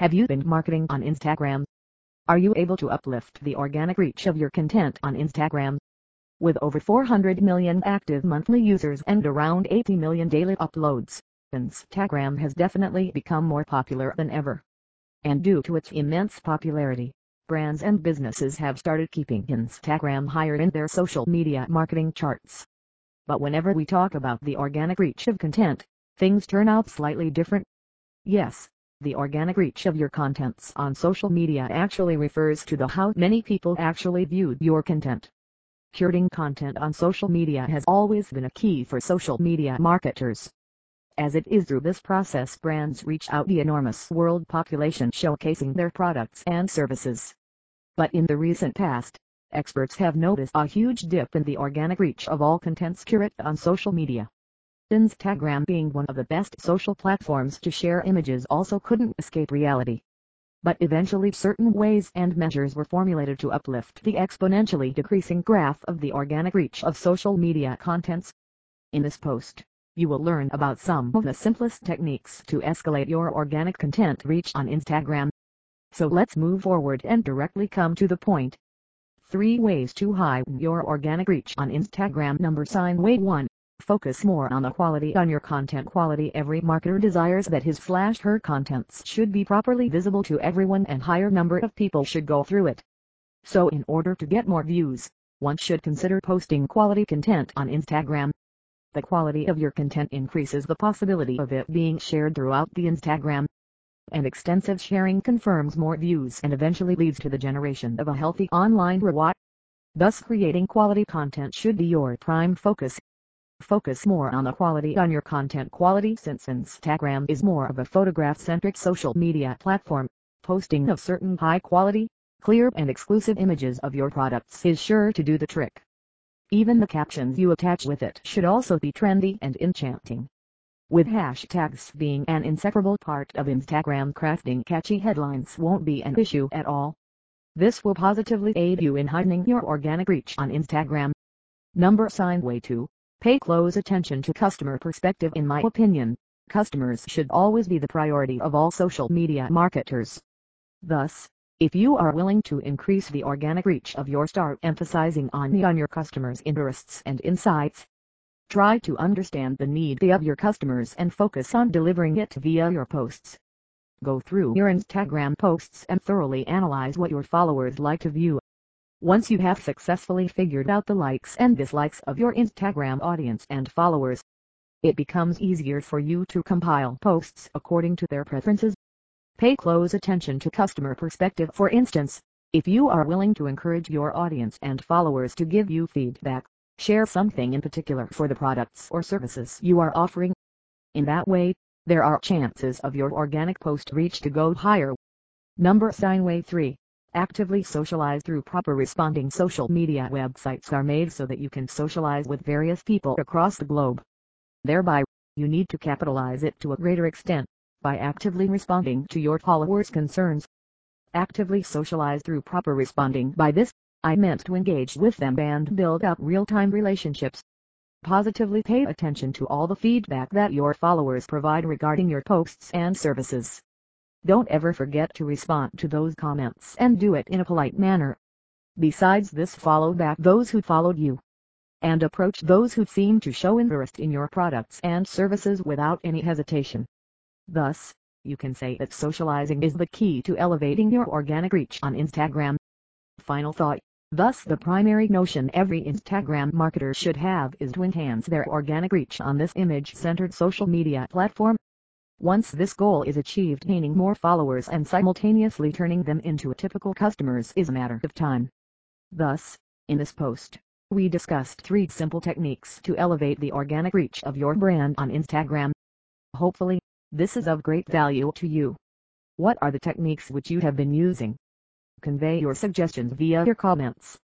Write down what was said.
Have you been marketing on Instagram? Are you able to uplift the organic reach of your content on Instagram? With over 400 million active monthly users and around 80 million daily uploads, Instagram has definitely become more popular than ever. And due to its immense popularity, brands and businesses have started keeping Instagram higher in their social media marketing charts. But whenever we talk about the organic reach of content, things turn out slightly different. Yes, the organic reach of your contents on social media actually refers to the how many people actually viewed your content. Curating content on social media has always been a key for social media marketers. As it is through this process brands reach out the enormous world population showcasing their products and services. But in the recent past, experts have noticed a huge dip in the organic reach of all contents curated on social media. Instagram being one of the best social platforms to share images also couldn't escape reality but eventually certain ways and measures were formulated to uplift the exponentially decreasing graph of the organic reach of social media contents. In this post, you will learn about some of the simplest techniques to escalate your organic content reach on Instagram. So let's move forward and directly come to the point. 3 ways to heighten your organic reach on Instagram Number sign way 1. Focus more on the quality on your content quality. Every marketer desires that his slash her contents should be properly visible to everyone and higher number of people should go through it. So in order to get more views, one should consider posting quality content on Instagram. The quality of your content increases the possibility of it being shared throughout the Instagram. And extensive sharing confirms more views and eventually leads to the generation of a healthy online ROI. Thus creating quality content should be your prime focus. Focus more on the quality on your content quality since Instagram is more of a photograph-centric social media platform. Posting of certain high-quality, clear and exclusive images of your products is sure to do the trick. Even the captions you attach with it should also be trendy and enchanting. With hashtags being an inseparable part of Instagram crafting catchy headlines won't be an issue at all. This will positively aid you in heightening your organic reach on Instagram. Number sign way 2. Pay close attention to customer perspective in my opinion. Customers should always be the priority of all social media marketers. Thus, if you are willing to increase the organic reach of your start emphasizing on the on your customers' interests and insights, try to understand the need of your customers and focus on delivering it via your posts. Go through your Instagram posts and thoroughly analyze what your followers like to view once you have successfully figured out the likes and dislikes of your Instagram audience and followers, it becomes easier for you to compile posts according to their preferences. Pay close attention to customer perspective for instance, if you are willing to encourage your audience and followers to give you feedback, share something in particular for the products or services you are offering. In that way, there are chances of your organic post reach to go higher. Number sign way 3. Actively socialize through proper responding social media websites are made so that you can socialize with various people across the globe. Thereby, you need to capitalize it to a greater extent, by actively responding to your followers' concerns. Actively socialize through proper responding by this, I meant to engage with them and build up real-time relationships. Positively pay attention to all the feedback that your followers provide regarding your posts and services. Don't ever forget to respond to those comments and do it in a polite manner. Besides this follow back those who followed you. And approach those who seem to show interest in your products and services without any hesitation. Thus, you can say that socializing is the key to elevating your organic reach on Instagram. Final thought. Thus the primary notion every Instagram marketer should have is to enhance their organic reach on this image-centered social media platform. Once this goal is achieved gaining more followers and simultaneously turning them into typical customers is a matter of time. Thus, in this post, we discussed three simple techniques to elevate the organic reach of your brand on Instagram. Hopefully, this is of great value to you. What are the techniques which you have been using? Convey your suggestions via your comments.